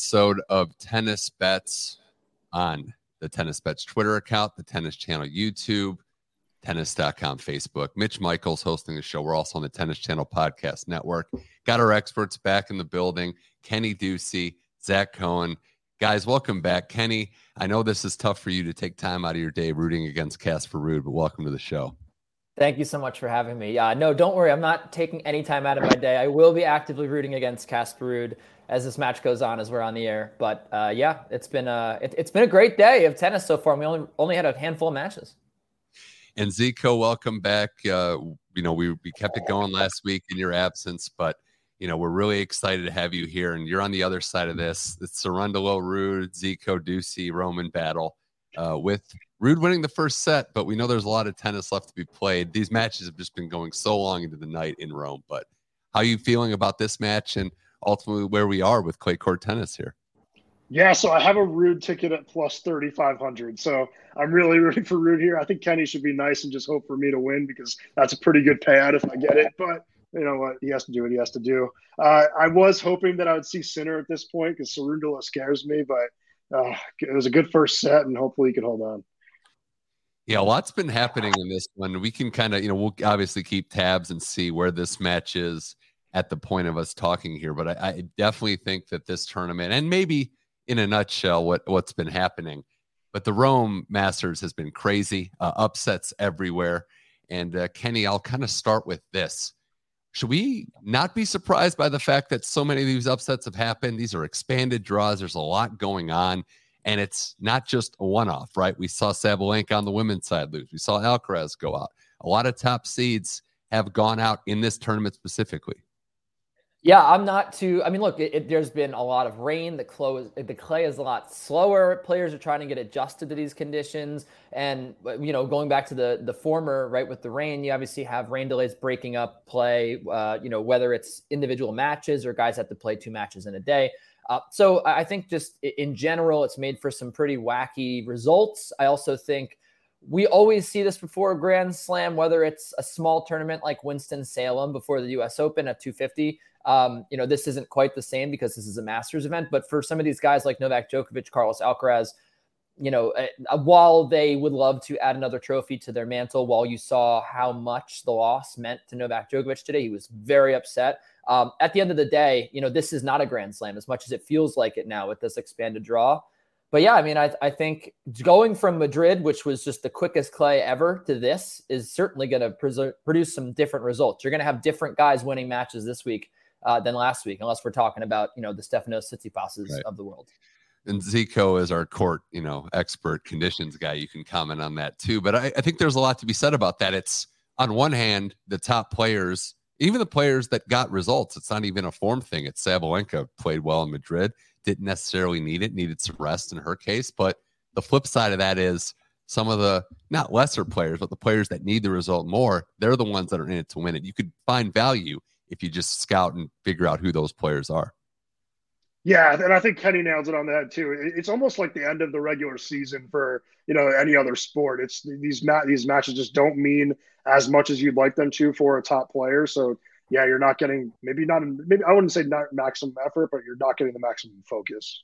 episode of Tennis Bets on the Tennis Bets Twitter account, the Tennis Channel YouTube, tennis.com Facebook. Mitch Michaels hosting the show. We're also on the Tennis Channel Podcast Network. Got our experts back in the building Kenny Ducey, Zach Cohen. Guys, welcome back. Kenny, I know this is tough for you to take time out of your day rooting against Casper Ruud, but welcome to the show. Thank you so much for having me. Uh, no, don't worry. I'm not taking any time out of my day. I will be actively rooting against Casper Ruud as this match goes on as we're on the air. But uh, yeah, it's been a it, has been a great day of tennis so far. We only only had a handful of matches. And Zico, welcome back. Uh, you know, we we kept it going last week in your absence, but you know we're really excited to have you here. And you're on the other side of this. It's Cerundolo, Ruud, Zico, Ducey, Roman battle uh, with Ruud winning the first set, but we know there's a lot of tennis left to be played. These matches have just been going so long into the night in Rome. But how are you feeling about this match and ultimately where we are with clay court tennis here? Yeah, so I have a Ruud ticket at plus 3,500. So I'm really rooting for Ruud here. I think Kenny should be nice and just hope for me to win because that's a pretty good payout if I get it. But you know what? He has to do what he has to do. Uh, I was hoping that I would see Sinner at this point because Cerundolo scares me, but uh, it was a good first set and hopefully he can hold on. Yeah, a lot's been happening in this one. We can kind of, you know, we'll obviously keep tabs and see where this match is at the point of us talking here. But I, I definitely think that this tournament, and maybe in a nutshell, what what's been happening, but the Rome Masters has been crazy, uh, upsets everywhere. And uh, Kenny, I'll kind of start with this. Should we not be surprised by the fact that so many of these upsets have happened? These are expanded draws. There's a lot going on. And it's not just a one off, right? We saw Sabalenka on the women's side lose. We saw Alcaraz go out. A lot of top seeds have gone out in this tournament specifically. Yeah, I'm not too. I mean, look, it, it, there's been a lot of rain. The is, the clay is a lot slower. Players are trying to get adjusted to these conditions, and you know, going back to the the former, right, with the rain, you obviously have rain delays breaking up play. Uh, you know, whether it's individual matches or guys have to play two matches in a day. Uh, so I think just in general, it's made for some pretty wacky results. I also think we always see this before a Grand Slam, whether it's a small tournament like Winston Salem before the U.S. Open at 250. Um, you know, this isn't quite the same because this is a Masters event, but for some of these guys like Novak Djokovic, Carlos Alcaraz, you know, uh, while they would love to add another trophy to their mantle, while you saw how much the loss meant to Novak Djokovic today, he was very upset. Um, at the end of the day, you know, this is not a grand slam as much as it feels like it now with this expanded draw. But yeah, I mean, I, I think going from Madrid, which was just the quickest clay ever, to this is certainly going to produce some different results. You're going to have different guys winning matches this week uh, than last week, unless we're talking about, you know, the Stefanos Tsitsipas's right. of the world. And Zico is our court, you know, expert conditions guy. You can comment on that too. But I, I think there's a lot to be said about that. It's on one hand, the top players even the players that got results, it's not even a form thing. It's Sabalenka played well in Madrid, didn't necessarily need it, needed some rest in her case. But the flip side of that is some of the not lesser players, but the players that need the result more, they're the ones that are in it to win it. You could find value if you just scout and figure out who those players are. Yeah, and I think Kenny nails it on that too. It's almost like the end of the regular season for you know any other sport. It's these mat these matches just don't mean as much as you'd like them to for a top player. So yeah, you're not getting maybe not maybe I wouldn't say not maximum effort, but you're not getting the maximum focus.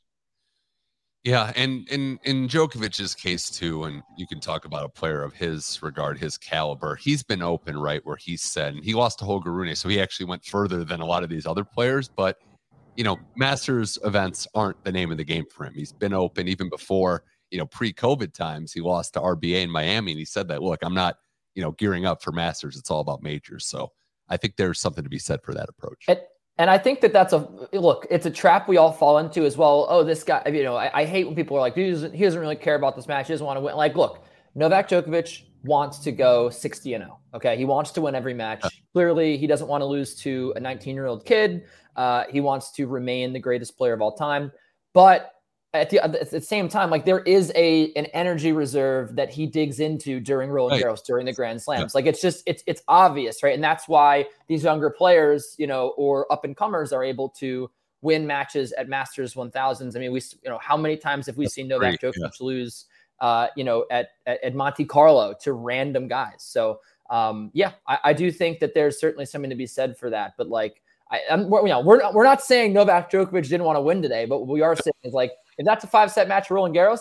Yeah, and in in Djokovic's case too, and you can talk about a player of his regard, his caliber. He's been open right where he said, and he lost to Holger Rune, so he actually went further than a lot of these other players, but you know, Masters events aren't the name of the game for him. He's been open even before, you know, pre-COVID times. He lost to RBA in Miami, and he said that, look, I'm not, you know, gearing up for Masters. It's all about majors. So I think there's something to be said for that approach. And I think that that's a look. It's a trap we all fall into as well. Oh, this guy. You know, I, I hate when people are like, he doesn't, he doesn't really care about this match. He doesn't want to win. Like, look, Novak Djokovic wants to go 60 and 0. Okay, he wants to win every match. Clearly, he doesn't want to lose to a 19 year old kid. Uh, he wants to remain the greatest player of all time. But at the, at the same time, like there is a an energy reserve that he digs into during Roland right. Garros, during the Grand Slams. Yeah. Like it's just it's it's obvious, right? And that's why these younger players, you know, or up and comers are able to win matches at Masters 1000s. I mean, we you know how many times have we that's seen Novak Djokovic yeah. lose, uh, you know, at, at, at Monte Carlo to random guys? So um, yeah, I, I do think that there's certainly something to be said for that. But like I, am you know, we're not, we're not saying Novak Djokovic didn't want to win today, but what we are saying is like if that's a five set match for Roland Garros,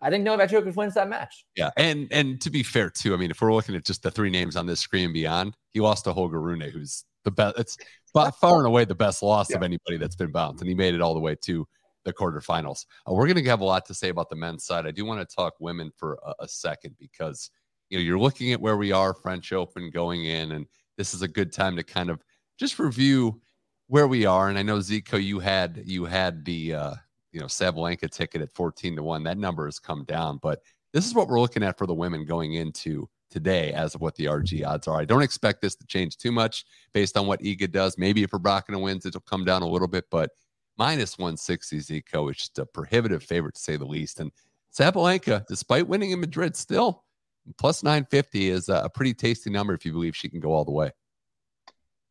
I think Novak Djokovic wins that match. Yeah, and and to be fair too, I mean, if we're looking at just the three names on this screen beyond, he lost to Holger Rune, who's the best. It's far and away the best loss yeah. of anybody that's been bounced, and he made it all the way to the quarterfinals. Uh, we're going to have a lot to say about the men's side. I do want to talk women for a, a second because you know you're looking at where we are, French Open going in, and this is a good time to kind of just review where we are. And I know Zico, you had you had the uh, you know Sabalenka ticket at 14 to 1. That number has come down, but this is what we're looking at for the women going into today as of what the RG odds are. I don't expect this to change too much based on what Iga does. Maybe if Rybakina wins, it'll come down a little bit, but minus 160 Zico is just a prohibitive favorite to say the least. And Sabalenka, despite winning in Madrid, still plus 950 is a pretty tasty number if you believe she can go all the way.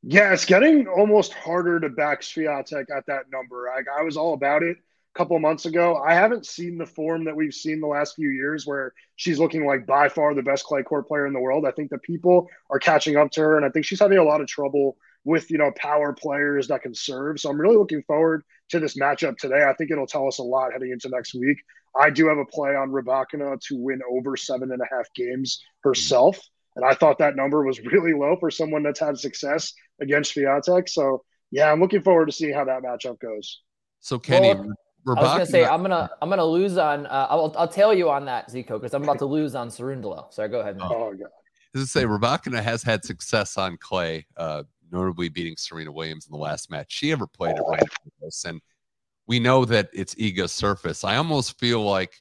Yeah, it's getting almost harder to back Swiatek at that number. I, I was all about it a couple months ago. I haven't seen the form that we've seen the last few years where she's looking like by far the best clay court player in the world. I think the people are catching up to her, and I think she's having a lot of trouble with you know power players that can serve. So I'm really looking forward to this matchup today. I think it'll tell us a lot heading into next week. I do have a play on Rybakina to win over seven and a half games herself. And I thought that number was really low for someone that's had success against Swiatek. So yeah, I'm looking forward to seeing how that matchup goes. So Kenny, well, I was gonna say I'm gonna I'm gonna lose on uh, I'll I'll tell you on that Zico because I'm about to lose on Cerundolo. Sorry, go ahead. Man. Oh god. As I say, Rybakina has had success on clay, uh, notably beating Serena Williams in the last match she ever played at Ryan and we know that it's Iga's surface. I almost feel like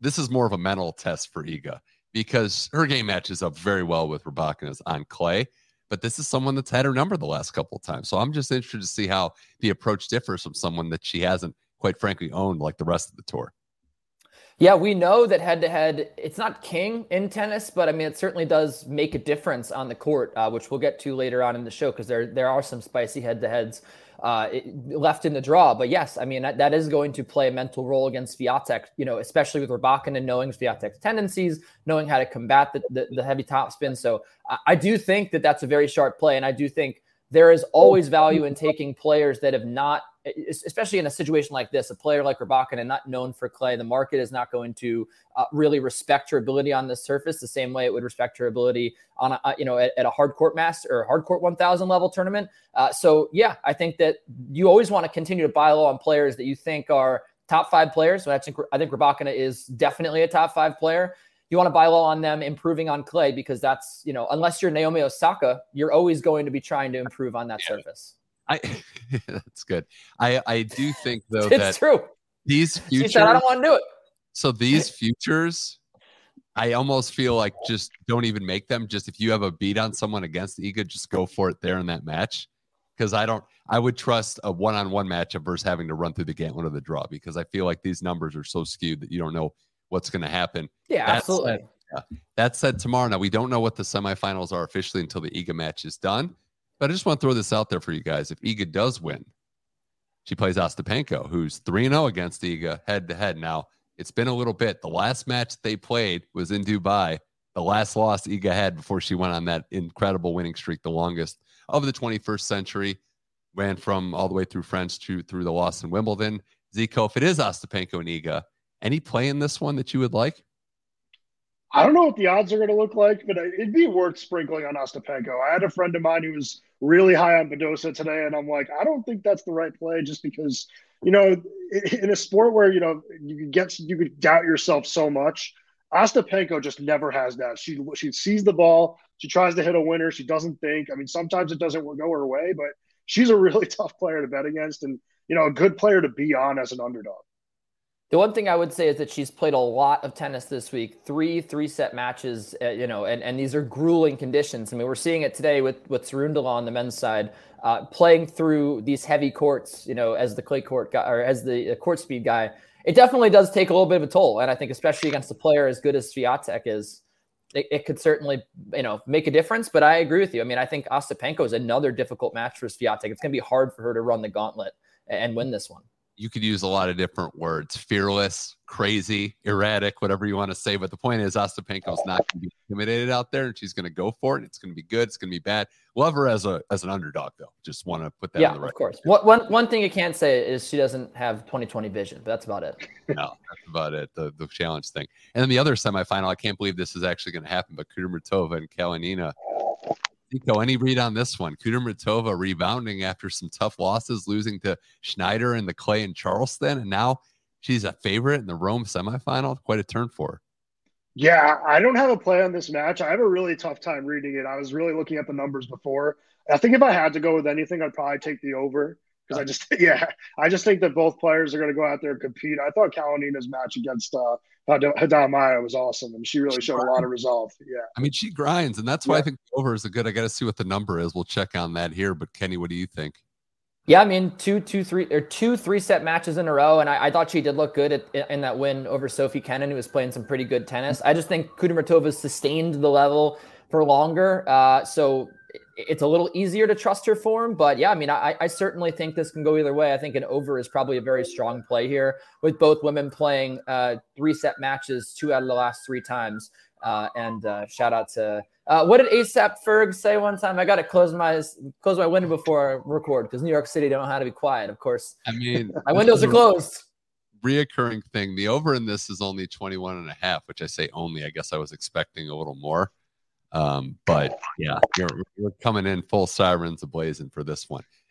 this is more of a mental test for Iga because her game matches up very well with Rybakina's on clay. But this is someone that's had her number the last couple of times. So I'm just interested to see how the approach differs from someone that she hasn't, quite frankly, owned like the rest of the tour. Yeah, we know that head to head, it's not king in tennis, but I mean, it certainly does make a difference on the court, uh, which we'll get to later on in the show because there there are some spicy head to heads uh, left in the draw. But yes, I mean that, that is going to play a mental role against Swiatek, you know, especially with Rybakina and knowing Swiatek's tendencies, knowing how to combat the, the, the heavy topspin. So I, I, do think that that's a very sharp play, and I do think there is always value in taking players that have not especially in a situation like this, a player like Rybakina, not known for clay, the market is not going to uh, really respect her ability on the surface the same way it would respect her ability on a, you know at, at a hard court master or hard court 1000 level tournament. Uh, so yeah, I think that you always want to continue to buy low on players that you think are top five players. So I think I think Rybakina is definitely a top five player. You want to buy low on them, improving on clay because that's you know unless you're Naomi Osaka, you're always going to be trying to improve on that yeah. surface. I that's good. I I do think though it's that true. These futures, said, I don't want to do it. So these futures, I almost feel like just don't even make them. Just if you have a beat on someone against Iga, just go for it there in that match. Because I don't, I would trust a one-on-one matchup versus having to run through the gauntlet of the draw. Because I feel like these numbers are so skewed that you don't know what's going to happen. Yeah, that absolutely. Said, yeah. That said, tomorrow now we don't know what the semifinals are officially until the Iga match is done. But I just want to throw this out there for you guys. If Iga does win, she plays Ostapenko, who's 3 0 against Iga head to head. Now, it's been a little bit. The last match they played was in Dubai. The last loss Iga had before she went on that incredible winning streak, the longest of the 21st century, ran from all the way through French to through the loss in Wimbledon. Zico, if it is Ostapenko and Iga, any play in this one that you would like? I don't know what the odds are going to look like, but it'd be worth sprinkling on Ostapenko. I had a friend of mine who was really high on Badosa today, and I'm like, I don't think that's the right play, just because you know, in a sport where you know you get you could doubt yourself so much. Ostapenko just never has that. She she sees the ball, she tries to hit a winner, she doesn't think. I mean, sometimes it doesn't go her way, but she's a really tough player to bet against, and you know, a good player to be on as an underdog. The one thing I would say is that she's played a lot of tennis this week, three three set matches, uh, you know, and, and these are grueling conditions. I mean, we're seeing it today with with Cerundolo on the men's side, uh, playing through these heavy courts, you know, as the clay court guy or as the court speed guy. It definitely does take a little bit of a toll, and I think especially against a player as good as Swiatek is, it, it could certainly you know make a difference. But I agree with you. I mean, I think Ostapenko is another difficult match for Swiatek. It's going to be hard for her to run the gauntlet and win this one you could use a lot of different words fearless, crazy, erratic, whatever you want to say. But the point is, Ostapenko is not going to be intimidated out there, and she's going to go for it. It's going to be good. It's going to be bad. Love her as a as an underdog, though. Just want to put that. Yeah, of course. What, one one thing you can't say is she doesn't have 2020 vision, but that's about it. no, that's about it. The the challenge thing, and then the other semifinal. I can't believe this is actually going to happen, but Kudermetova and Kalinina Nico, any read on this one? Kudermetova rebounding after some tough losses, losing to Schneider and the Clay in Charleston, and now she's a favorite in the Rome semifinal. Quite a turn for her. Yeah, I don't have a play on this match. I have a really tough time reading it. I was really looking at the numbers before. I think if I had to go with anything, I'd probably take the over because I just, yeah, I just think that both players are going to go out there and compete. I thought Kalinina's match against uh, Haddad Maia was awesome, and she really showed a lot of resolve. Yeah, I mean, she grinds, and that's why yeah. I think over is a good. I got to see what the number is. We'll check on that here. But Kenny, what do you think? Yeah, I mean, two, two, three, or two, three set matches in a row, and I, I thought she did look good at, in that win over Sophie Kenin, who was playing some pretty good tennis. I just think Kudermetova's sustained the level for longer, uh, so it's a little easier to trust her form. But yeah, I mean, I, I certainly think this can go either way. I think an over is probably a very strong play here with both women playing uh, three set matches two out of the last three times. Uh, and uh, shout out to uh, what did ASAP Ferg say one time? I got to close my close my window before I record because New York City don't know how to be quiet. Of course, I mean my windows are closed. Reoccurring thing. The over in this is only 21 and a half, which I say only. I guess I was expecting a little more. Um, but yeah, you're, you're coming in full sirens ablazing for this one.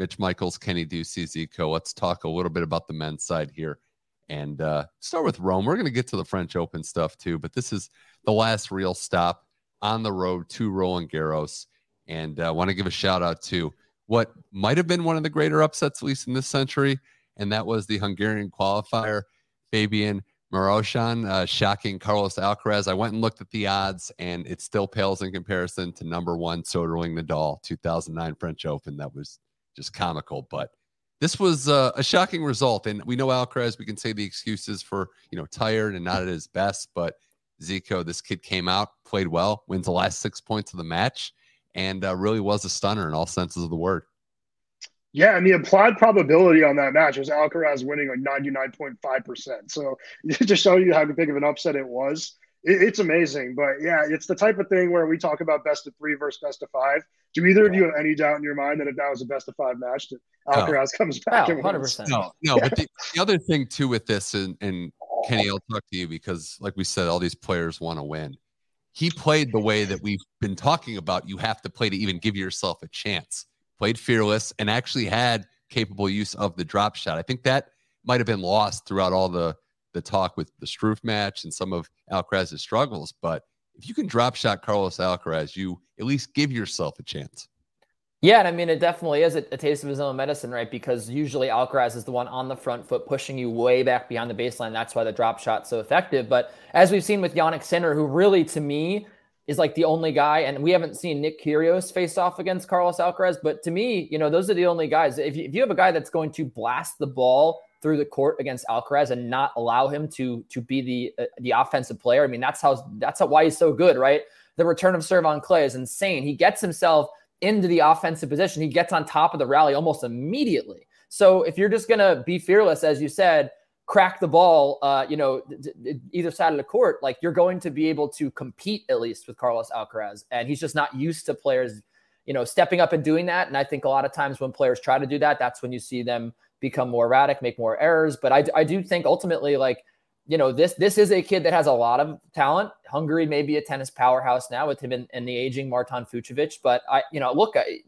Mitch Michaels, Kenny Ducey, Zico. Let's talk a little bit about the men's side here and uh, start with Rome. We're going to get to the French Open stuff too, but this is the last real stop on the road to Roland Garros. And I uh, want to give a shout out to what might have been one of the greater upsets, at least in this century, and that was the Hungarian qualifier, Fabian Marozsan, uh, shocking Carlos Alcaraz. I went and looked at the odds, and it still pales in comparison to number one Soderling Nadal, 2009 French Open. That was just comical. But this was uh, a shocking result, and we know Alcaraz. We can say the excuses for you know tired and not at his best, but Zico, this kid came out, played well, wins the last six points of the match, and uh, really was a stunner in all senses of the word. Yeah, and the implied probability on that match was Alcaraz winning like 99.5%. So just to show you how big of an upset it was, it, it's amazing. But yeah, it's the type of thing where we talk about best of three versus best of five. Do either of you have any doubt in your mind that if that was a best of five match, that Alcaraz no. comes back? Oh, 100%. No, no. Yeah. But the, the, other thing too with this, and, and Kenny, I'll talk to you because, like we said, all these players want to win. He played the way that we've been talking about. You have to play to even give yourself a chance. Played fearless and actually had capable use of the drop shot. I think that might have been lost throughout all the the talk with the Struff match and some of Alcaraz's struggles. But if you can drop shot Carlos Alcaraz, you at least give yourself a chance. Yeah, and I mean it definitely is a, a, taste of his own medicine, right? Because usually Alcaraz is the one on the front foot pushing you way back behind the baseline. That's why the drop shot's so effective. But as we've seen with Jannik Sinner, who really to me is like the only guy, and we haven't seen Nick Kyrgios face off against Carlos Alcaraz, but to me, you know, those are the only guys. If you, if you have a guy that's going to blast the ball through the court against Alcaraz and not allow him to to be the uh, the offensive player. I mean, that's how that's how, why he's so good, right? The return of serve on clay is insane. He gets himself into the offensive position. He gets on top of the rally almost immediately. So if you're just gonna be fearless, as you said, crack the ball, uh, you know, either side of the court, like you're going to be able to compete at least with Carlos Alcaraz, and he's just not used to players you know, stepping up and doing that. And I think a lot of times when players try to do that, that's when you see them become more erratic, make more errors. But I, I do think ultimately, like, you know, this this is a kid that has a lot of talent. Hungary may be a tennis powerhouse now with him and, and the aging Marton Fucsovics. But I, you know, look, I,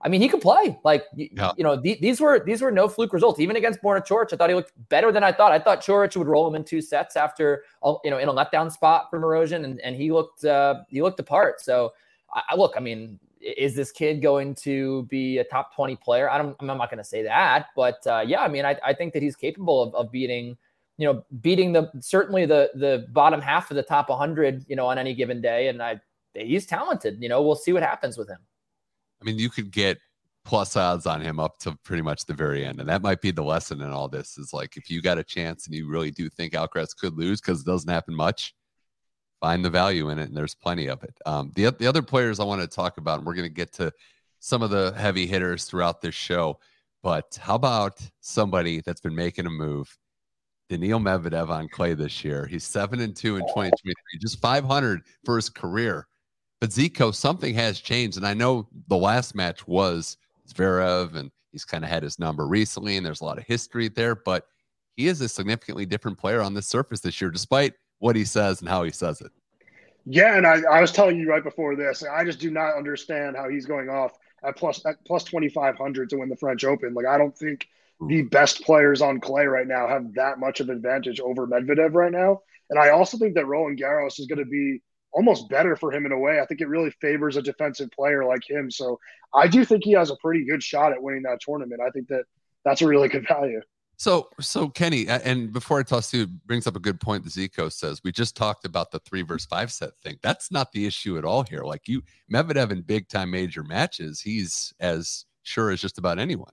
I mean, he could play. Like, yeah. you know, th- these were these were no fluke results. Even against Borna Coric, I thought he looked better than I thought. I thought Coric would roll him in two sets after, you know, in a letdown spot from erosion, and, and he looked uh, he looked apart. So, I, look, I mean, is this kid going to be a top 20 player? I don't, I'm not going to say that, but uh, yeah, I mean, I, I think that he's capable of, of beating, you know, beating the, certainly the, the bottom half of the top 100, you know, on any given day. And I, he's talented, you know, we'll see what happens with him. I mean, you could get plus odds on him up to pretty much the very end. And that might be the lesson in all this is like, if you got a chance and you really do think Alcaraz could lose because it doesn't happen much, find the value in it, and there's plenty of it. Um, the the other players I want to talk about, and we're going to get to some of the heavy hitters throughout this show. But how about somebody that's been making a move? Daniil Medvedev on clay this year. He's seven and two in 2023, just 500 for his career. But Zico, something has changed, and I know the last match was Zverev, and he's kind of had his number recently, and there's a lot of history there. But he is a significantly different player on this surface this year, despite what he says and how he says it. Yeah, and I, I was telling you right before this, I just do not understand how he's going off at plus at plus twenty five hundred to win the French Open. Like I don't think the best players on clay right now have that much of advantage over Medvedev right now. And I also think that Roland Garros is going to be almost better for him in a way. I think it really favors a defensive player like him. So I do think he has a pretty good shot at winning that tournament. I think that that's a really good value. So, so Kenny, and before I toss you, brings up a good point. The Zico says we just talked about the three versus five set thing. That's not the issue at all here. Like you, Medvedev in big time major matches, he's as sure as just about anyone.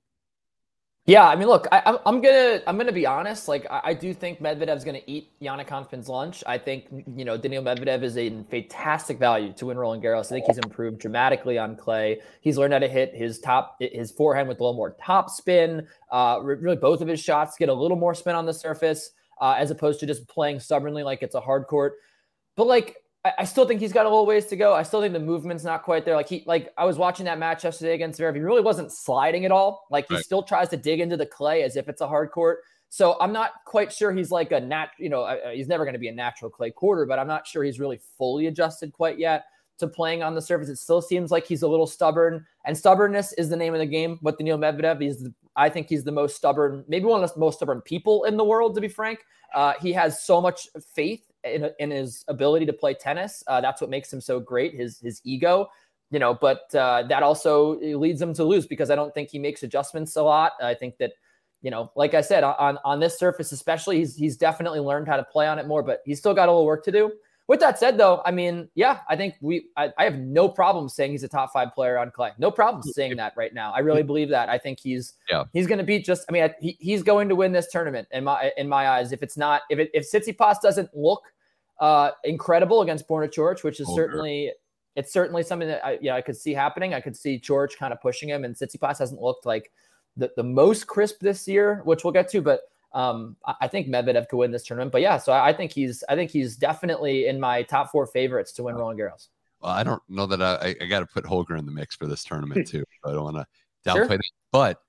Yeah, I mean, look, I, am gonna I'm gonna be honest. Like, I, I do think Medvedev's gonna eat Yannick lunch. I think you know Daniil Medvedev is a fantastic value to win Roland Garros. I think he's improved dramatically on clay. He's learned how to hit his top his forehand with a little more top spin. Uh, really, both of his shots get a little more spin on the surface uh, as opposed to just playing stubbornly like it's a hard court. But like I, I, still think he's got a little ways to go. I still think the movement's not quite there. Like he, like I was watching that match yesterday against Zverev. He really wasn't sliding at all. Like he right. still tries to dig into the clay as if it's a hard court. So I'm not quite sure he's like a nat. You know, uh, he's never going to be a natural clay courter, but I'm not sure he's really fully adjusted quite yet to playing on the surface. It still seems like he's a little stubborn, and stubbornness is the name of the game. With Daniil Medvedev, he's the, I think he's the most stubborn, maybe one of the most stubborn people in the world. To be frank, uh, he has so much faith in, in his ability to play tennis. Uh, that's what makes him so great. His his ego, you know, but uh, that also leads him to lose because I don't think he makes adjustments a lot. I think that you know, like I said, on on this surface especially, he's he's definitely learned how to play on it more, but he's still got a little work to do. With that said, though, I mean, yeah, I think we, I, I, have no problem saying he's a top five player on clay. No problem saying that right now. I really believe that. I think he's, yeah. he's going to beat just. I mean, he, he's going to win this tournament in my in my eyes. If it's not, if it, if Tsitsipas doesn't look uh, incredible against Borna Coric, which is oh, certainly it's certainly something that I, you know, I could see happening. I could see Coric kind of pushing him, and Tsitsipas hasn't looked like the, the most crisp this year, which we'll get to. But um, I think Medvedev could win this tournament. But yeah, so I think he's I think he's definitely in my top four favorites to win Roland Garros. Well, I don't know that I, I got to put Holger in the mix for this tournament too. I don't want to downplay sure. that, but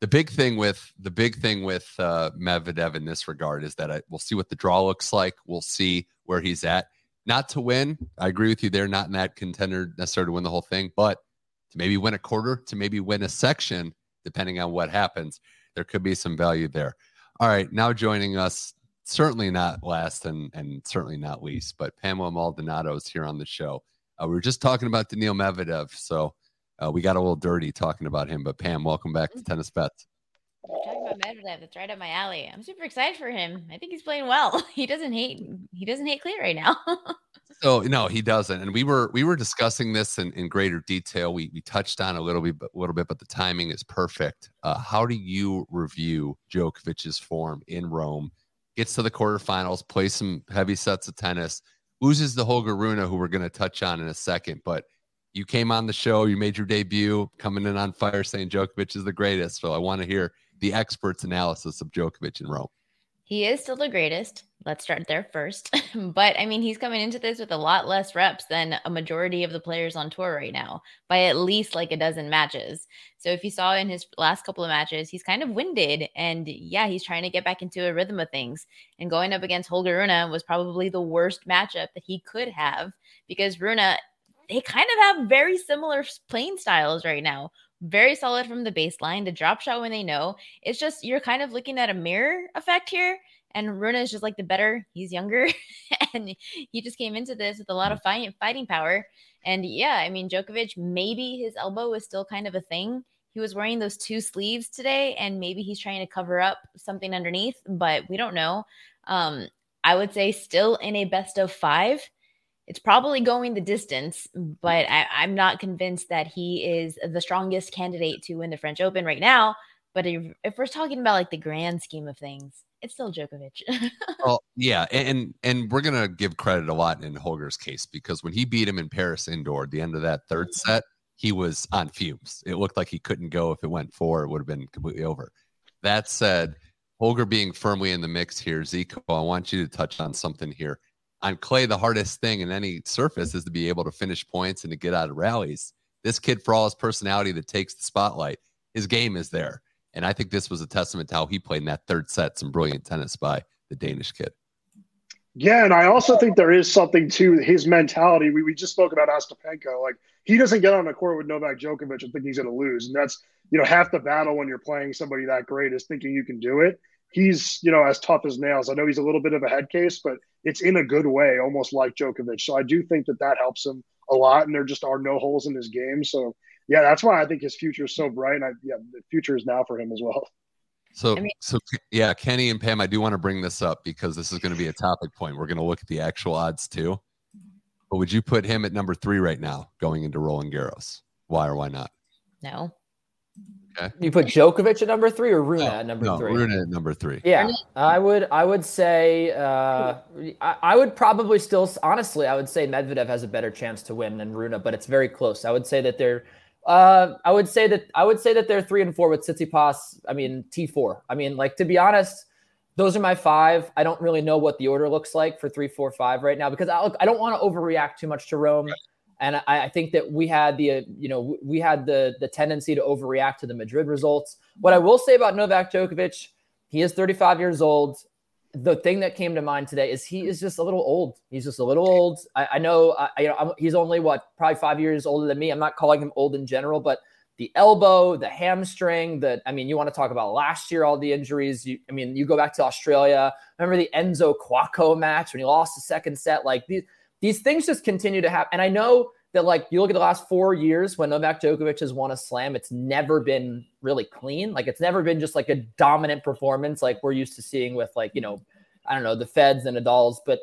the big thing with the big thing with uh, Medvedev in this regard is that I, we'll see what the draw looks like. We'll see where he's at. Not to win, I agree with you. They're not in that contender necessarily to win the whole thing, but to maybe win a quarter, to maybe win a section, depending on what happens, there could be some value there. All right, now joining us, certainly not last and and certainly not least, but Pamela Maldonado is here on the show. Uh, we were just talking about Daniil Medvedev, so uh, we got a little dirty talking about him. But Pam, welcome back to Tennis Bets. Medvedev. That's right up my alley. I'm super excited for him. I think he's playing well. He doesn't hate. He doesn't hate Clay right now. so no, he doesn't. And we were we were discussing this in, in greater detail. We we touched on a little bit, a little bit, but the timing is perfect. Uh, how do you review Djokovic's form in Rome? Gets to the quarterfinals, plays some heavy sets of tennis, loses the Holger Rune, who we're going to touch on in a second, but you came on the show, you made your debut, coming in on fire saying Djokovic is the greatest. So I want to hear the experts' analysis of Djokovic in Rome. He is still the greatest. Let's start there first. but I mean, he's coming into this with a lot less reps than a majority of the players on tour right now by at least like a dozen matches. So if you saw in his last couple of matches, he's kind of winded and yeah, he's trying to get back into a rhythm of things. And going up against Holger Rune was probably the worst matchup that he could have because Rune, they kind of have very similar playing styles right now very solid from the baseline. The drop shot when they know it's just you're kind of looking at a mirror effect here. And Rune is just like the better. He's younger, and he just came into this with a lot of fight, fighting power. And yeah, I mean, Djokovic, maybe his elbow is still kind of a thing. He was wearing those two sleeves today, and maybe he's trying to cover up something underneath, but we don't know. Um, I would say still in a best of five it's probably going the distance, but I, am not convinced that he is the strongest candidate to win the French Open right now. But if, if we're talking about like the grand scheme of things, it's still Djokovic. well, yeah, and and we're gonna give credit a lot in Holger's case because when he beat him in Paris indoor, at the end of that third mm-hmm. set, he was on fumes. It looked like he couldn't go. If it went four, it would have been completely over. That said, Holger being firmly in the mix here, Zico, I want you to touch on something here on clay, the hardest thing in any surface is to be able to finish points and to get out of rallies. This kid, for all his personality that takes the spotlight, his game is there. And I think this was a testament to how he played in that third set. Some brilliant tennis by the Danish kid. Yeah, and I also think there is something to his mentality. We, we just spoke about Ostapenko. Like he doesn't get on the court with Novak Djokovic and think he's going to lose, and that's you know half the battle when you're playing somebody that great is thinking you can do it he's you know as tough as nails. I know he's a little bit of a head case, but it's in a good way, almost like Djokovic. So I do think that that helps him a lot, and there just are no holes in his game. So yeah, that's why I think his future is so bright. And I, yeah, the future is now for him as well. So, I mean, so yeah, Kenny and Pam, I do want to bring this up because this is going to be a topic point. We're going to look at the actual odds too. But would you put him at number three right now going into Roland Garros? Why or why not? No. Okay. You put Djokovic at number three or Rune no, at number no, three? Rune at number three. Yeah, I would. I would say. Uh, I, I, would probably still. Honestly, I would say Medvedev has a better chance to win than Rune, but it's very close. I would say that they're. Uh, I would say that I would say that they're three and four with Tsitsipas. I mean T four. I mean, like to be honest, those are my five. I don't really know what the order looks like for three, four, five right now because I, look. I don't want to overreact too much to Rome. Right. And I, I, think that we had the, uh, you know, we had the the tendency to overreact to the Madrid results. What I will say about Novak Djokovic, he is 35 years old. The thing that came to mind today is he is just a little old. He's just a little old. I, I know, I, you know, I'm, he's only what probably five years older than me. I'm not calling him old in general, but the elbow, the hamstring, the I mean, you want to talk about last year, all the injuries. You, I mean, you go back to Australia. Remember the Enzo Couacaud match when he lost the second set? Like these these things just continue to happen. And I know that, like, you look at the last four years when Novak Djokovic has won a slam, it's never been really clean. Like, it's never been just like a dominant performance like we're used to seeing with, like, you know, I don't know, the Feds and Nadals. But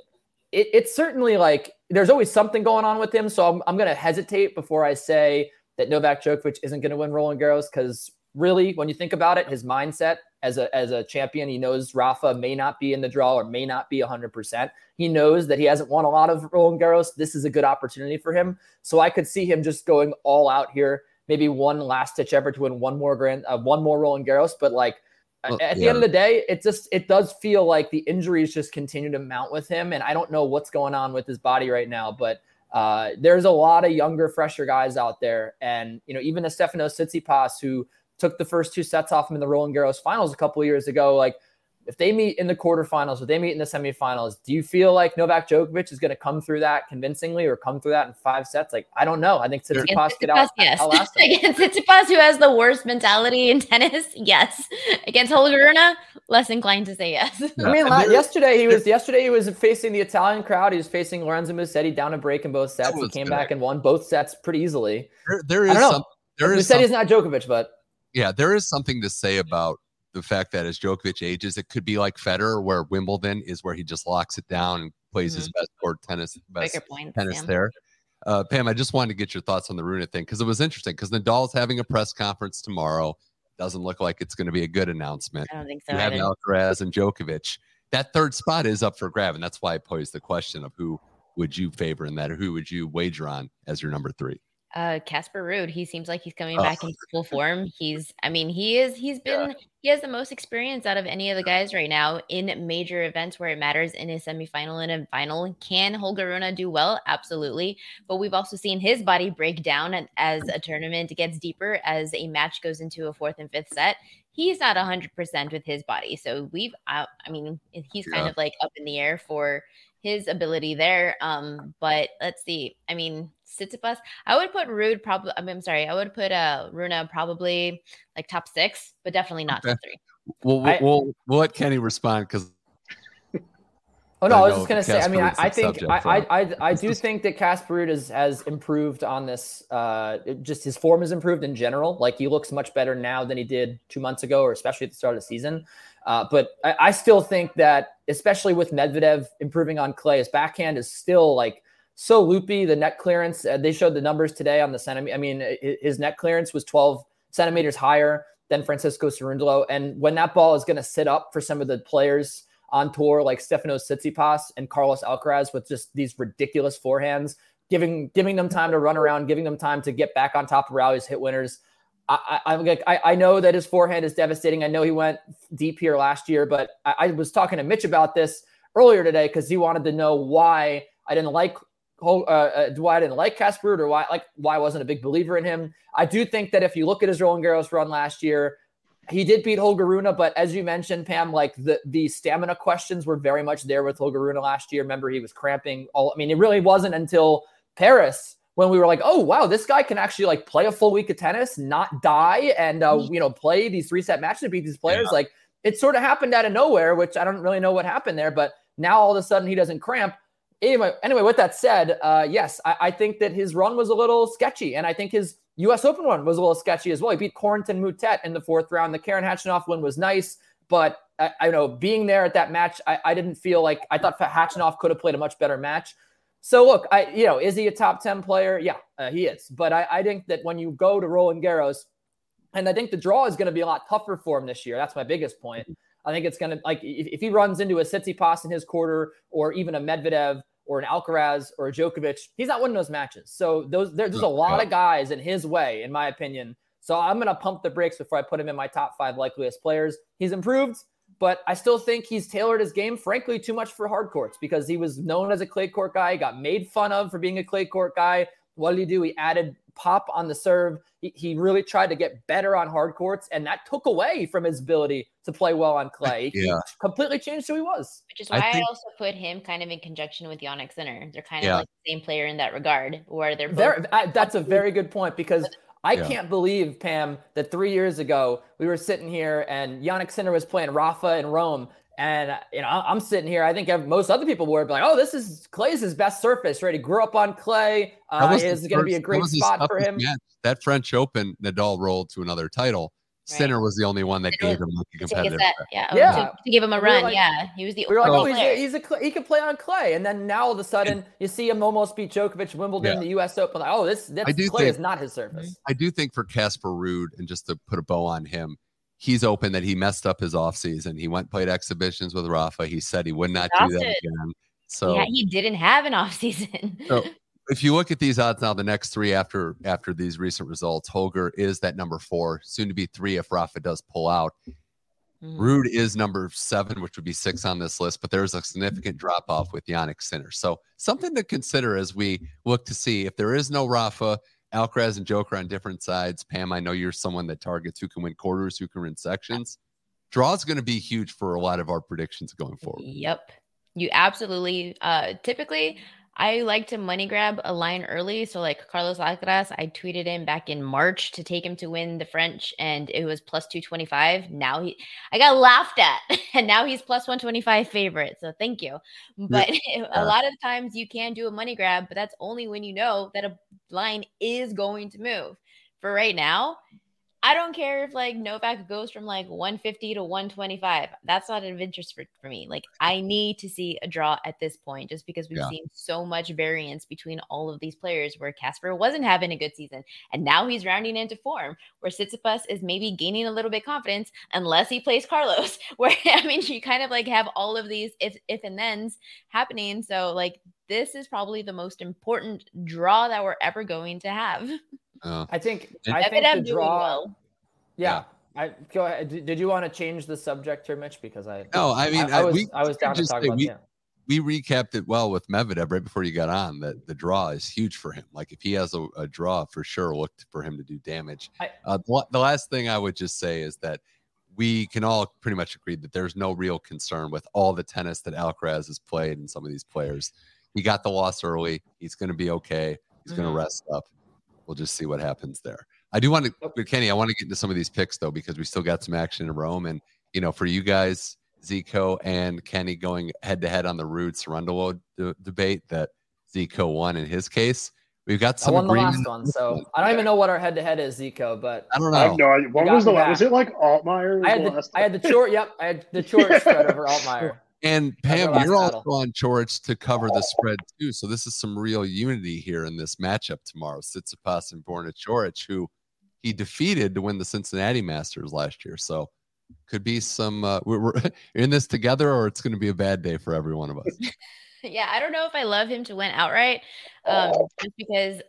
it, it's certainly like there's always something going on with him. So I'm, I'm going to hesitate before I say that Novak Djokovic isn't going to win Roland Garros because really, when you think about it, his mindset as a as a champion. He knows Rafa may not be in the draw or may not be 100%. He knows that he hasn't won a lot of Roland Garros. This is a good opportunity for him. So I could see him just going all out here. Maybe one last ditch effort to win one more grand, uh, one more Roland Garros. But like well, at the end of the day, it just it does feel like the injuries just continue to mount with him, and I don't know what's going on with his body right now, but. Uh, there's a lot of younger, fresher guys out there, and you know even a Stefanos Tsitsipas who took the first two sets off him in the Roland Garros finals a couple years ago. Like, if they meet in the quarterfinals, if they meet in the semifinals, do you feel like Novak Djokovic is going to come through that convincingly or come through that in five sets? Like, I don't know. I think Tsitsipas could out, yes. outlast him. Against Tsitsipas, who has the worst mentality in tennis, yes. Against Holger Rune, less inclined to say yes. I mean, yesterday he was yesterday he was facing the Italian crowd. He was facing Lorenzo Musetti down a break in both sets. He came good. back and won both sets pretty easily. there, there is some. There is Musetti's not Djokovic, but yeah, there is something to say about the fact that as Djokovic ages, it could be like Federer, where Wimbledon is where he just locks it down and plays mm-hmm. his best court tennis, best points, tennis Sam. there. Uh, Pam, I just wanted to get your thoughts on the Rune thing because it was interesting because Nadal's having a press conference tomorrow. Doesn't look like it's going to be a good announcement. I don't think so. You have Alcaraz and Djokovic. That third spot is up for grab, and that's why I posed the question of who would you favor in that, or who would you wager on as your number three? Uh, Casper Ruud. He seems like he's coming oh. back in full form. He's, I mean, he is. He's been. Yeah. He has the most experience out of any of the guys right now in major events where it matters in his semifinal and a final. Can Holger Rune do well? Absolutely. But we've also seen his body break down as a tournament gets deeper, as a match goes into a fourth and fifth set he's not 100% with his body. So we've, uh, I mean, he's yeah. kind of like up in the air for his ability there. Um, but let's see. I mean, Tsitsipas, I would put Ruud probably. I mean, I'm sorry, I would put uh Rune probably like top six, but definitely not top three. Well, we'll, I, we'll, we'll let Kenny respond because. Oh no, I, I was just gonna say. I mean, I, I think I, I, I I do think that Casper Ruud has, has improved on this. Uh, just his form has improved in general. Like he looks much better now than he did two months ago, or especially at the start of the season. Uh, but I, I, still think that, especially with Medvedev improving on clay, his backhand is still like so loopy. The net clearance, uh, they showed the numbers today on the centimeter. I mean, his net clearance was 12 centimeters higher than Francisco Cerundolo. And when that ball is going to sit up for some of the players on tour, like Stefano Tsitsipas and Carlos Alcaraz, with just these ridiculous forehands, giving giving them time to run around, giving them time to get back on top of rallies, hit winners. I, I, I, I know that his forehand is devastating. I know he went deep here last year, but I, I was talking to Mitch about this earlier today because he wanted to know why I didn't like uh, uh, why I didn't like Casper or why like why I wasn't a big believer in him. I do think that if you look at his Roland Garros run last year, he did beat Holger Rune, but as you mentioned, Pam, like the the stamina questions were very much there with Holger Rune last year. Remember, he was cramping. All I mean, it really wasn't until Paris when we were like, oh wow, this guy can actually like play a full week of tennis, not die, and uh, you know play these three set matches to beat these players. Yeah. Like it sort of happened out of nowhere, which I don't really know what happened there. But now all of a sudden he doesn't cramp. Anyway, anyway, with that said, uh, yes, I, I, think that his run was a little sketchy, and I think his U.S. Open run was a little sketchy as well. He beat Corentin Moutet in the fourth round. The Karen Khachanov win was nice, but I, I know being there at that match, I, I didn't feel like I thought Khachanov could have played a much better match. So look, I you know, is he a top ten player? Yeah, uh, he is. But I, I think that when you go to Roland Garros, and I think the draw is going to be a lot tougher for him this year. That's my biggest point. I think it's going to like if, if he runs into a Tsitsipas in his quarter, or even a Medvedev, or an Alcaraz, or a Djokovic, he's not winning those matches. So those there, there's a lot of guys in his way, in my opinion. So I'm going to pump the brakes before I put him in my top five likeliest players. He's improved but I still think he's tailored his game, frankly, too much for hard courts because he was known as a clay court guy, got made fun of for being a clay court guy. What did he do? He added pop on the serve. He, he really tried to get better on hard courts, and that took away from his ability to play well on clay. yeah. He completely changed who he was. Which is why I, think, I, also put him kind of in conjunction with Jannik Sinner. They're kind of yeah. like the same player in that regard, where they're both. I, that's a very good point because I yeah. can't believe, Pam, that three years ago we were sitting here and Jannik Sinner was playing Rafa in Rome. And you know, I'm sitting here. I think most other people were like, "Oh, this is Clay's his best surface, right? He grew up on clay. Uh, is going to be a great spot for him." Match. That French Open, Nadal rolled to another title. Right. Sinner was the only one that gave him like a competitive. That, yeah, yeah. To, to, give him a run. Like, yeah, he was the. We were like, oh, he's a, he's a, he can play on clay, and then now all of a sudden and, you see him almost beat Djokovic, Wimbledon, yeah. the U.S. Open. Like, oh, this that's, clay think, is not his surface. I do think for Casper Ruud, and just to put a bow on him, he's open that he messed up his offseason. He went played exhibitions with Rafa. He said he would not do that again. So yeah, he didn't have an offseason. so if you look at these odds now, the next three after after these recent results, Holger is that number four, soon to be three if Rafa does pull out. Mm. Ruud is number seven, which would be six on this list, but there's a significant drop off with Jannik Sinner. So something to consider as we look to see if there is no Rafa, Alcaraz and Joker on different sides. Pam, I know you're someone that targets who can win quarters, who can win sections. Draw is going to be huge for a lot of our predictions going forward. Yep. You absolutely uh typically I like to money grab a line early. So, like Carlos Alcaraz, I tweeted him back in March to take him to win the French, and it was plus 225. Now he, I got laughed at, and now he's plus 125 favorite. So, thank you. But yeah. a uh, lot of times you can do a money grab, but that's only when you know that a line is going to move. For right now, I don't care if like Novak goes from like 150 to 125. That's not of interest for, for me. Like I need to see a draw at this point just because we've yeah. seen so much variance between all of these players where Casper wasn't having a good season and now he's rounding into form where Tsitsipas is maybe gaining a little bit confidence unless he plays Carlos where I mean you kind of like have all of these if if and thens happening so like this is probably the most important draw that we're ever going to have. Uh, I think and I think the draw. Well. Yeah. yeah. I go ahead. Did, did, you want to change the subject here, Mitch? Because I no, I mean I, I was we, I was down to talk about we, we recapped it well with Medvedev right before you got on that the draw is huge for him. Like if he has a, a draw for sure, look for him to do damage. I, uh, the last thing I would just say is that we can all pretty much agree that there's no real concern with all the tennis that Alcaraz has played and some of these players. He got the loss early. He's going to be okay. He's mm-hmm. going to rest up. We'll just see what happens there. I do want to, Kenny, I want to get into some of these picks though, because we still got some action in Rome. And, you know, for you guys, Zico and Kenny going head to head on the Ruud Cerundolo d- debate that Zico won in his case. We've got some. I won the last one, so I don't even know what our head to head is, Zico. But I don't know. I no, what was the last? Was it like Altmaier? I had the, I had the short. Yep, I had the short spread over Altmaier. And Pam, you're also on Coric to cover the spread too. So this is some real unity here in this matchup tomorrow. Tsitsipas and Borna Coric, who he defeated to win the Cincinnati Masters last year. So could be some uh, we're, we're in this together or it's going to be a bad day for every one of us yeah i don't know if i love him to win outright um, just because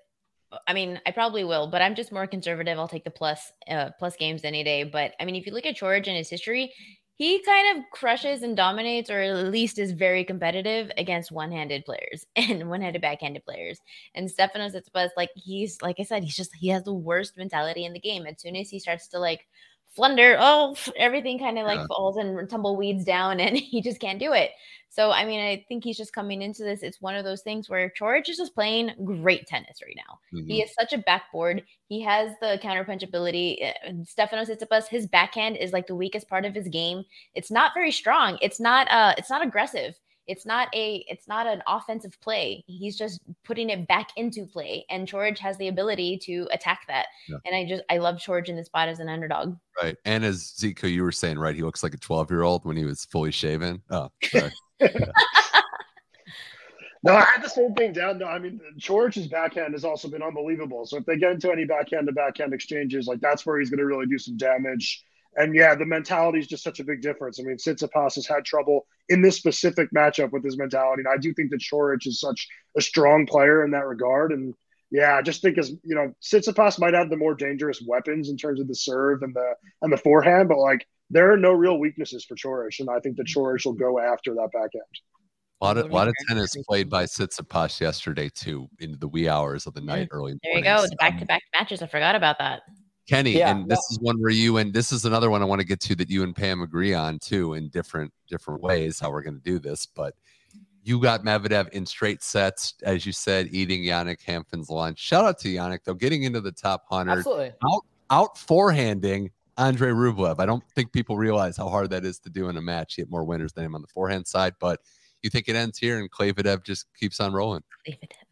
i mean i probably will but i'm just more conservative i'll take the plus uh, plus games any day but i mean if you look at george and his history he kind of crushes and dominates or at least is very competitive against one-handed players and one-handed backhanded players and Stefanos Tsitsipas like he's like I said he's just he has the worst mentality in the game as soon as he starts to like flunder. Oh, everything kind of like yeah. falls and tumbleweeds down, and he just can't do it. So, I mean, I think he's just coming into this. It's one of those things where Coric is just playing great tennis right now. Mm-hmm. He is such a backboard. He has the counterpunch ability. Eh, Stefanos Tsitsipas, his backhand is like the weakest part of his game. It's not very strong. It's not. Uh, it's not aggressive. It's not a it's not an offensive play. He's just putting it back into play. And George has the ability to attack that. Yeah. And I just I love George in this spot as an underdog. Right. And as Zico, you were saying, right, he looks like a 12 year old when he was fully shaven. Oh, No, I had the same thing down. No, I mean, George's backhand has also been unbelievable. So if they get into any backhand to backhand exchanges, like that's where he's going to really do some damage and yeah, the mentality is just such a big difference. I mean, Tsitsipas has had trouble in this specific matchup with his mentality, and I do think that Coric is such a strong player in that regard. And yeah, I just think as you know, Tsitsipas might have the more dangerous weapons in terms of the serve and the and the forehand, but like there are no real weaknesses for Coric, and I think that Coric will go after that back end. A lot of, lot of tennis played by Tsitsipas yesterday too, into the wee hours of the night, mm-hmm. early. There you go, back-to-back matches. I forgot about that. Kenny, yeah, and this is one where you and this is another one I want to get to that you and Pam agree on too in different different ways how we're going to do this. But you got Medvedev in straight sets, as you said, eating Yannick Hanfmann's lunch. Shout out to Yannick though, getting into the top hundred, Absolutely. out out forehanding Andre Rublev. I don't think people realize how hard that is to do in a match. He had more winners than him on the forehand side, but you think it ends here and Klavidev just keeps on rolling?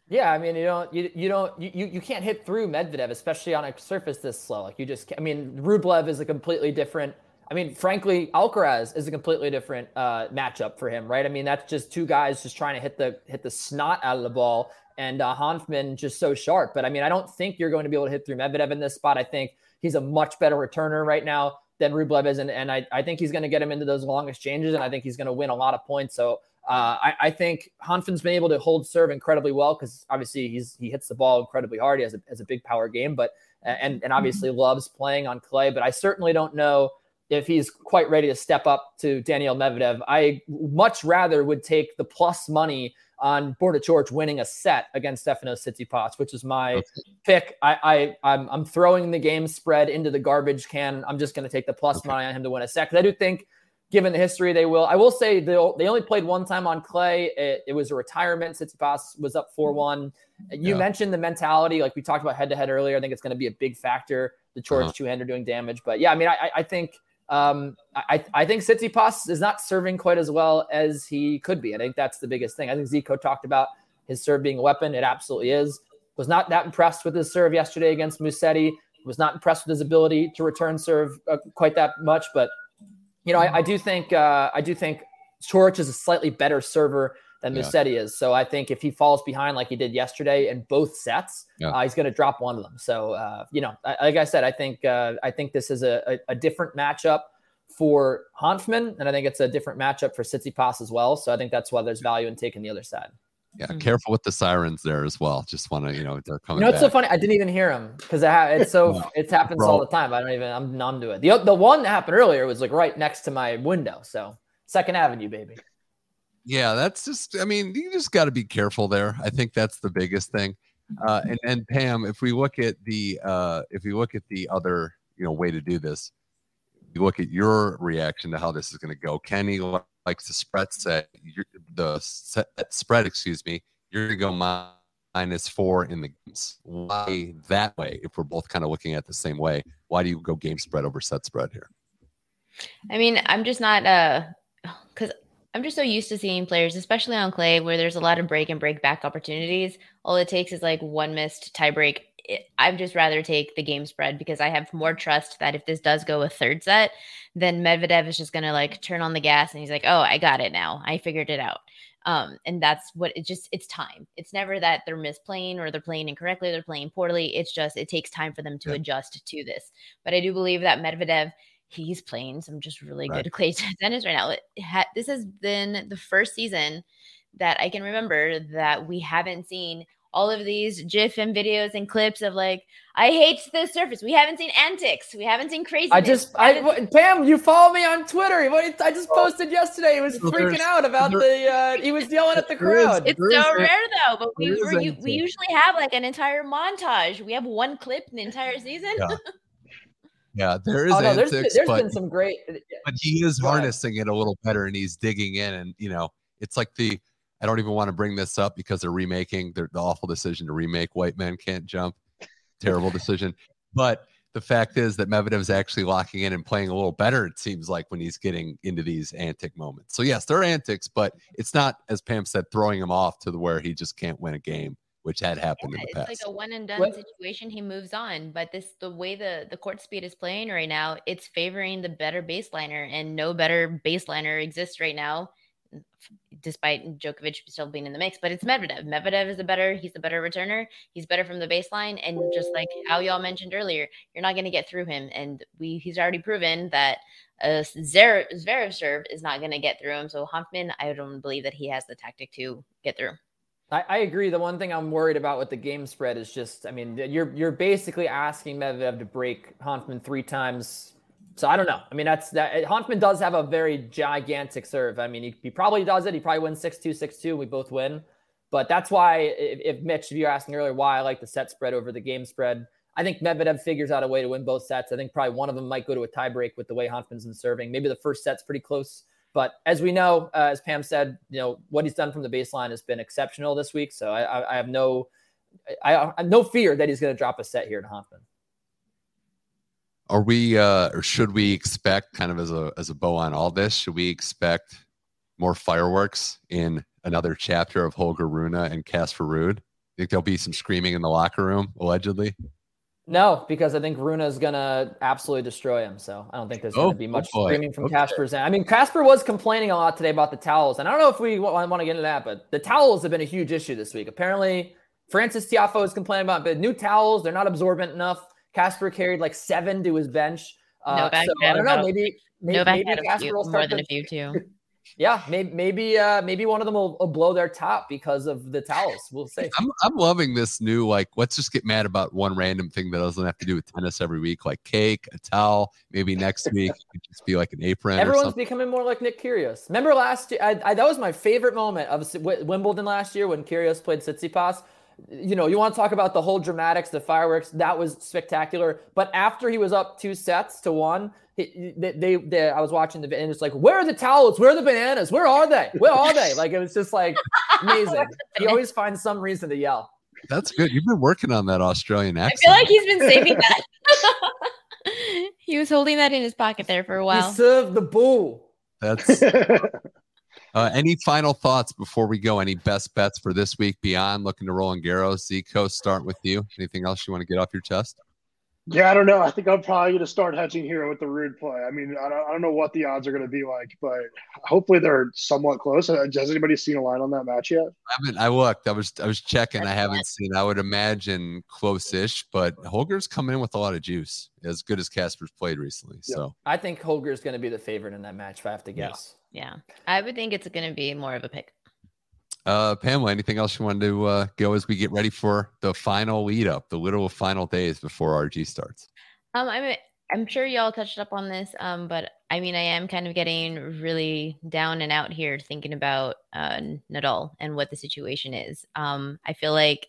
Yeah, I mean, you don't, you, you don't, you, you can't hit through Medvedev, especially on a surface this slow. Like you just, I mean, Rublev is a completely different. I mean, frankly, Alcaraz is a completely different uh, matchup for him, right? I mean, that's just two guys just trying to hit the hit the snot out of the ball, and uh, Hanfmann just so sharp. But I mean, I don't think you're going to be able to hit through Medvedev in this spot. I think he's a much better returner right now than Rublev is, and, and I, I think he's going to get him into those long exchanges, and I think he's going to win a lot of points. So uh, I, I, think Hanfmann's been able to hold serve incredibly well because obviously he's he hits the ball incredibly hard. He has a, has a big power game, but and and obviously mm-hmm. loves playing on clay. But I certainly don't know if he's quite ready to step up to Daniil Medvedev. I much rather would take the plus money on Borna Coric winning a set against Stefanos Tsitsipas, which is my okay. pick. I, I I'm, I'm throwing the game spread into the garbage can. I'm just going to take the plus okay. money on him to win a set because I do think given the history, they will. I will say they they only played one time on clay. It, it was a retirement. Tsitsipas was up four one. You yeah. mentioned the mentality, like we talked about head to head earlier. I think it's going to be a big factor. The George uh-huh. two hander doing damage, but yeah, I mean, I, I think um, I, I think Tsitsipas is not serving quite as well as he could be. I think that's the biggest thing. I think Zico talked about his serve being a weapon. It absolutely is. Was not that impressed with his serve yesterday against Musetti. Was not impressed with his ability to return serve uh, quite that much, but you know, I, I do think uh, I do think Coric is a slightly better server than Musetti yeah. is. So I think if he falls behind like he did yesterday in both sets, yeah. uh, he's going to drop one of them. So uh, you know, I, like I said, I think uh, I think this is a, a, a, different matchup for Hanfmann, and I think it's a different matchup for Tsitsipas as well. So I think that's why there's value in taking the other side. Yeah, mm-hmm. careful with the sirens there as well. Just want to, you know, they're coming. You know, it's back. so funny. I didn't even hear them because it's so it happens Bro. all the time. I don't even. I'm numb to it. The the one that happened earlier was like right next to my window. So Second Avenue, baby. Yeah, that's just. I mean, you just got to be careful there. I think that's the biggest thing. Uh, and and Pam, if we look at the uh, if we look at the other you know way to do this, you look at your reaction to how this is going to go. Kenny likes to spread set the set, spread. Excuse me. You're going to go minus four in the games. Why that way? If we're both kind of looking at the same way, why do you go game spread over set spread here? I mean, I'm just not uh because I'm just so used to seeing players, especially on clay, where there's a lot of break and break back opportunities. All it takes is like one missed tie break. I'd just rather take the game spread because I have more trust that if this does go a third set, then Medvedev is just going to like turn on the gas and he's like, oh, I got it now. I figured it out. Um, and that's what it just it's time. It's never that they're misplaying or they're playing incorrectly, they're playing poorly. It's just it takes time for them to yeah. adjust to this. But I do believe that Medvedev he's playing some just really right. good clay tennis right now. Ha- this has been the first season that I can remember that we haven't seen all of these GIF and videos and clips of like, I hate the surface. We haven't seen antics. We haven't seen crazy. I just, I, Pam, you follow me on Twitter. I just posted yesterday. He was freaking out about the, uh, he was yelling at the crowd. It's so rare though, but we, we usually have like an entire montage. We have one clip in the entire season. Yeah. Yeah, there is oh, no, there's, antics, there's but, been some great. Uh, but he is harnessing it a little better, and he's digging in, and you know, it's like the. I don't even want to bring this up because they're remaking the, the awful decision to remake White Men Can't Jump. Terrible decision, but the fact is that Medvedev is actually locking in and playing a little better. It seems like when he's getting into these antic moments. So yes, they're antics, but it's not as Pam said, throwing him off to the where he just can't win a game which had happened yeah, in the past. It's like a one and done what? situation. He moves on, but this the way the the court speed is playing right now, it's favoring the better baseliner, and no better baseliner exists right now, despite Djokovic still being in the mix. But it's Medvedev. Medvedev is a better. He's a better returner. He's better from the baseline, and just like how y'all mentioned earlier, you're not going to get through him, and we he's already proven that. Uh, a Zverev serve is not going to get through him. So Hanfmann, I don't believe that he has the tactic to get through. I, I, agree. The one thing I'm worried about with the game spread is just, I mean, you're you're basically asking Medvedev to break Hanfmann three times. So I don't know. I mean, that's that. Hanfmann does have a very gigantic serve. I mean, he, he probably does it. He probably wins six two six two. We both win. But that's why, if, if Mitch, if you were asking earlier, why I like the set spread over the game spread, I think Medvedev figures out a way to win both sets. I think probably one of them might go to a tiebreak with the way Hanfmann's been serving. Maybe the first set's pretty close. But as we know, uh, as Pam said, you know what he's done from the baseline has been exceptional this week. So I, I, I have no, I, I, have no fear that he's going to drop a set here to Hanfmann. Are we, uh, or should we expect, kind of as a as a bow on all this, should we expect more fireworks in another chapter of Holger Rune and Casper Ruud? Think there'll be some screaming in the locker room, allegedly? No, because I think Rune is gonna absolutely destroy him. So I don't think there's oh, gonna be much oh screaming from okay. Casper's end. I mean, Casper was complaining a lot today about the towels, and I don't know if we want to get into that, but the towels have been a huge issue this week. Apparently, Frances Tiafoe is complaining about but new towels. They're not absorbent enough. Casper carried like seven to his bench. Uh, no, so I don't know. Maybe maybe, no maybe Casper will start more than to, a few too. yeah, maybe maybe uh, maybe one of them will, will, blow their top because of the towels. We'll see. I'm I'm loving this new like let's just get mad about one random thing that doesn't have to do with tennis every week, like cake, a towel. Maybe next week it could just be like an apron. Everyone's becoming more like Nick Kyrgios. Remember last year? I, I, that was my favorite moment of Wimbledon last year when Kyrgios played Tsitsipas you know, you want to talk about the whole dramatics, the fireworks. That was spectacular. But after he was up two sets to one, they, they, they, I was watching the and it's like, where are the towels? Where are the bananas? Where are they? Where are they? Like it was just like amazing. he always finds some reason to yell. That's good. You've been working on that Australian accent. I feel like he's been saving that. he was holding that in his pocket there for a while. He served the bull. That's uh, any final thoughts before we go? Any best bets for this week beyond looking to Roland Garros? Zico, start with you. Anything else you want to get off your chest? Yeah, I don't know. I think I'm probably going to start hedging here with the Ruud play. I mean, I don't, I don't know what the odds are going to be like, but hopefully they're somewhat close. Uh, has anybody seen a line on that match yet? I haven't. I looked. I was I was checking. I haven't seen. I would imagine close-ish, but Holger's coming in with a lot of juice. As good as Casper's played recently. So I think Holger's going to be the favorite in that match. If I have to guess. Yeah. I would think it's going to be more of a pick. Uh, Pamela, anything else you want to uh, go as we get ready for the final lead up, the literal final days before RG starts? Um, I'm I'm sure y'all touched up on this, um, but I mean, I am kind of getting really down and out here thinking about uh, Nadal and what the situation is. Um, I feel like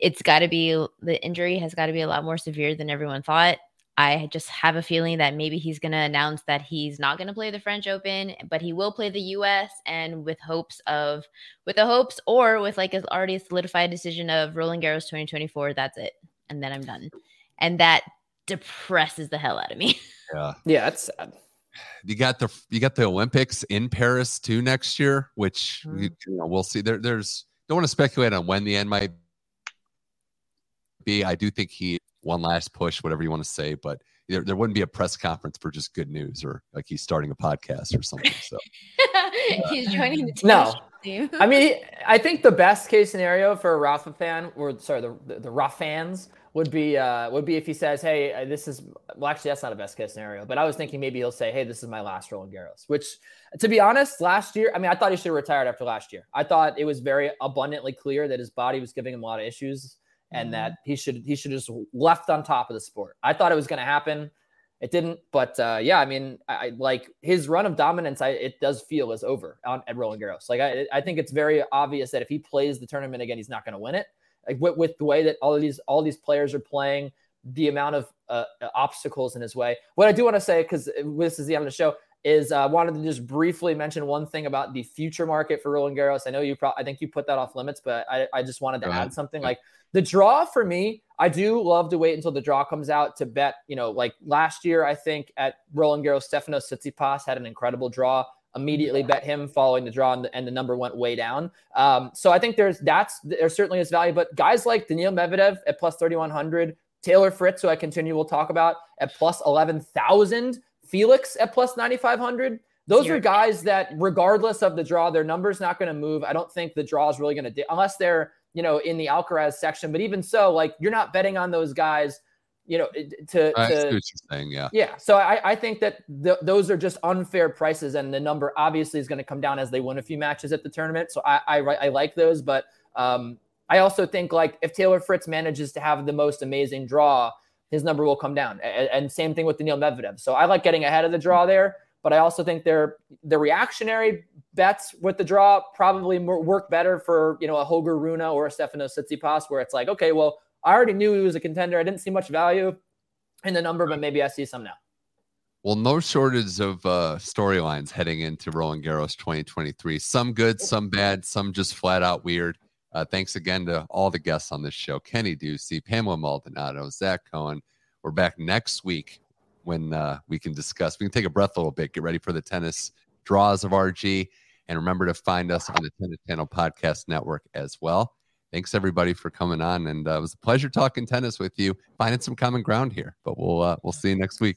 it's got to be the injury has got to be a lot more severe than everyone thought. I just have a feeling that maybe he's going to announce that he's not going to play the French Open, but he will play the US and with hopes of with the hopes or with like an already solidified decision of Roland Garros 2024, that's it. And then I'm done. And that depresses the hell out of me. Yeah. Yeah, that's sad. You got the you got the Olympics in Paris too next year, which Mm-hmm. you know, we'll see. There, there's don't want to speculate on when the end might be. I do think he one last push, whatever you want to say, but there, there wouldn't be a press conference for just good news or like he's starting a podcast or something. So he's joining the team. No. team. I mean, I think the best case scenario for a Rafa fan, or sorry, the the, the Rafa fans would be uh, would be if he says, "Hey, uh, this is well, actually that's not a best case scenario." But I was thinking maybe he'll say, "Hey, this is my last Roland Garros." Which, to be honest, last year, I mean, I thought he should have retired after last year. I thought it was very abundantly clear that his body was giving him a lot of issues, and that he should he should just left on top of the sport. I thought it was going to happen. It didn't, but uh, yeah, I mean, I, I like his run of dominance. I it does feel is over on at Roland Garros. Like I, I think it's very obvious that if he plays the tournament again, he's not going to win it. Like with, with the way that all of these all these players are playing, the amount of uh, obstacles in his way. What I do want to say, because this is the end of the show, is I uh, wanted to just briefly mention one thing about the future market for Roland Garros. I know you, pro- I think you put that off limits, but I, I just wanted to add something. Like the draw for me, I do love to wait until the draw comes out to bet. You know, like last year, I think at Roland Garros, Stefanos Tsitsipas had an incredible draw. Immediately bet him following the draw, and the, and the number went way down. Um, so I think there's that's there certainly is value, but guys like Daniil Medvedev at plus thirty one hundred, Taylor Fritz, who I continue will talk about at plus eleven thousand, Felix at plus ninety five hundred. Those Zero. are guys that, regardless of the draw, their number's not going to move. I don't think the draw is really going to, di- unless they're, you know, in the Alcaraz section. But even so, like you're not betting on those guys, you know, to, I see to what you're saying. Yeah. yeah. So I, I think that th- those are just unfair prices, and the number obviously is going to come down as they win a few matches at the tournament. So I, I, I like those, but um, I also think like if Taylor Fritz manages to have the most amazing draw, his number will come down. And, and same thing with Daniil Medvedev. So I like getting ahead of the draw there, but I also think they're the reactionary bets with the draw probably more, work better for you know a Holger Rune or a Stefanos Tsitsipas, where it's like okay, well I already knew he was a contender. I didn't see much value in the number, but maybe I see some now. Well, no shortage of uh, storylines heading into Roland Garros 2023. Some good, some bad, some just flat out weird. Uh, thanks again to all the guests on this show Kenny Ducey, Pamela Maldonado, Zach Cohen. We're back next week when uh, we can discuss. We can take a breath a little bit, get ready for the tennis draws of RG. And remember to find us on the Tennis Channel Podcast Network as well. Thanks everybody for coming on, and uh, it was a pleasure talking tennis with you, finding some common ground here. But we'll uh, we'll see you next week.